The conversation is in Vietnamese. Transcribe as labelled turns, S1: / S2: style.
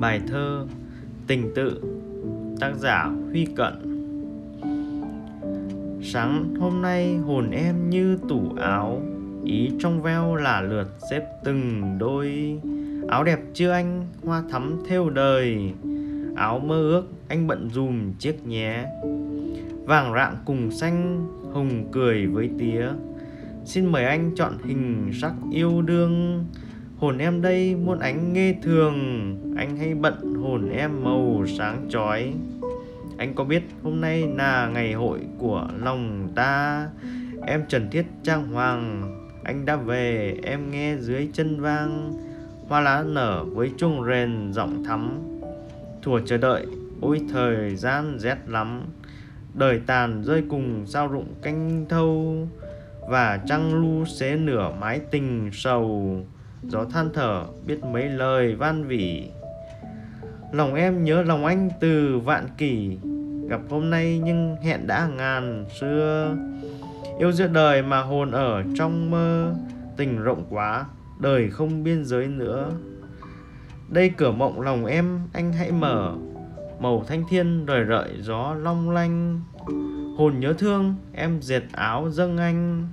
S1: Bài thơ Tình tự Tác giả Huy Cận. Sáng hôm nay hồn em như tủ áo Ý trong veo là lượt xếp từng đôi. Áo đẹp chưa anh, hoa thắm theo đời. Áo mơ ước anh bận dùm chiếc nhé. Vàng rạng cùng xanh, hồng cười với tía. Xin mời anh chọn hình sắc yêu đương. Hồn em đây muôn ánh nghe thường, Anh hay bận hồn em màu sáng chói. Anh có biết hôm nay là ngày hội của lòng ta? Em trần thiết trang hoàng, Anh đã về, em nghe dưới chân vang. Hoa lá nở với chuông rền, giọng thắm. Thùa chờ đợi, ôi thời gian rét lắm. Đời tàn rơi cùng sao rụng canh thâu, Và trăng lu xế nửa mái tình sầu. Gió than thở biết mấy lời van vỉ. Lòng em nhớ lòng anh từ vạn kỷ. Gặp hôm nay nhưng hẹn đã ngàn xưa. Yêu giữa đời mà hồn ở trong mơ. Tình rộng quá, đời không biên giới nữa. Đây cửa mộng lòng em, anh hãy mở. Màu thanh thiên rời rợi gió long lanh. Hồn nhớ thương, em dệt áo dâng anh.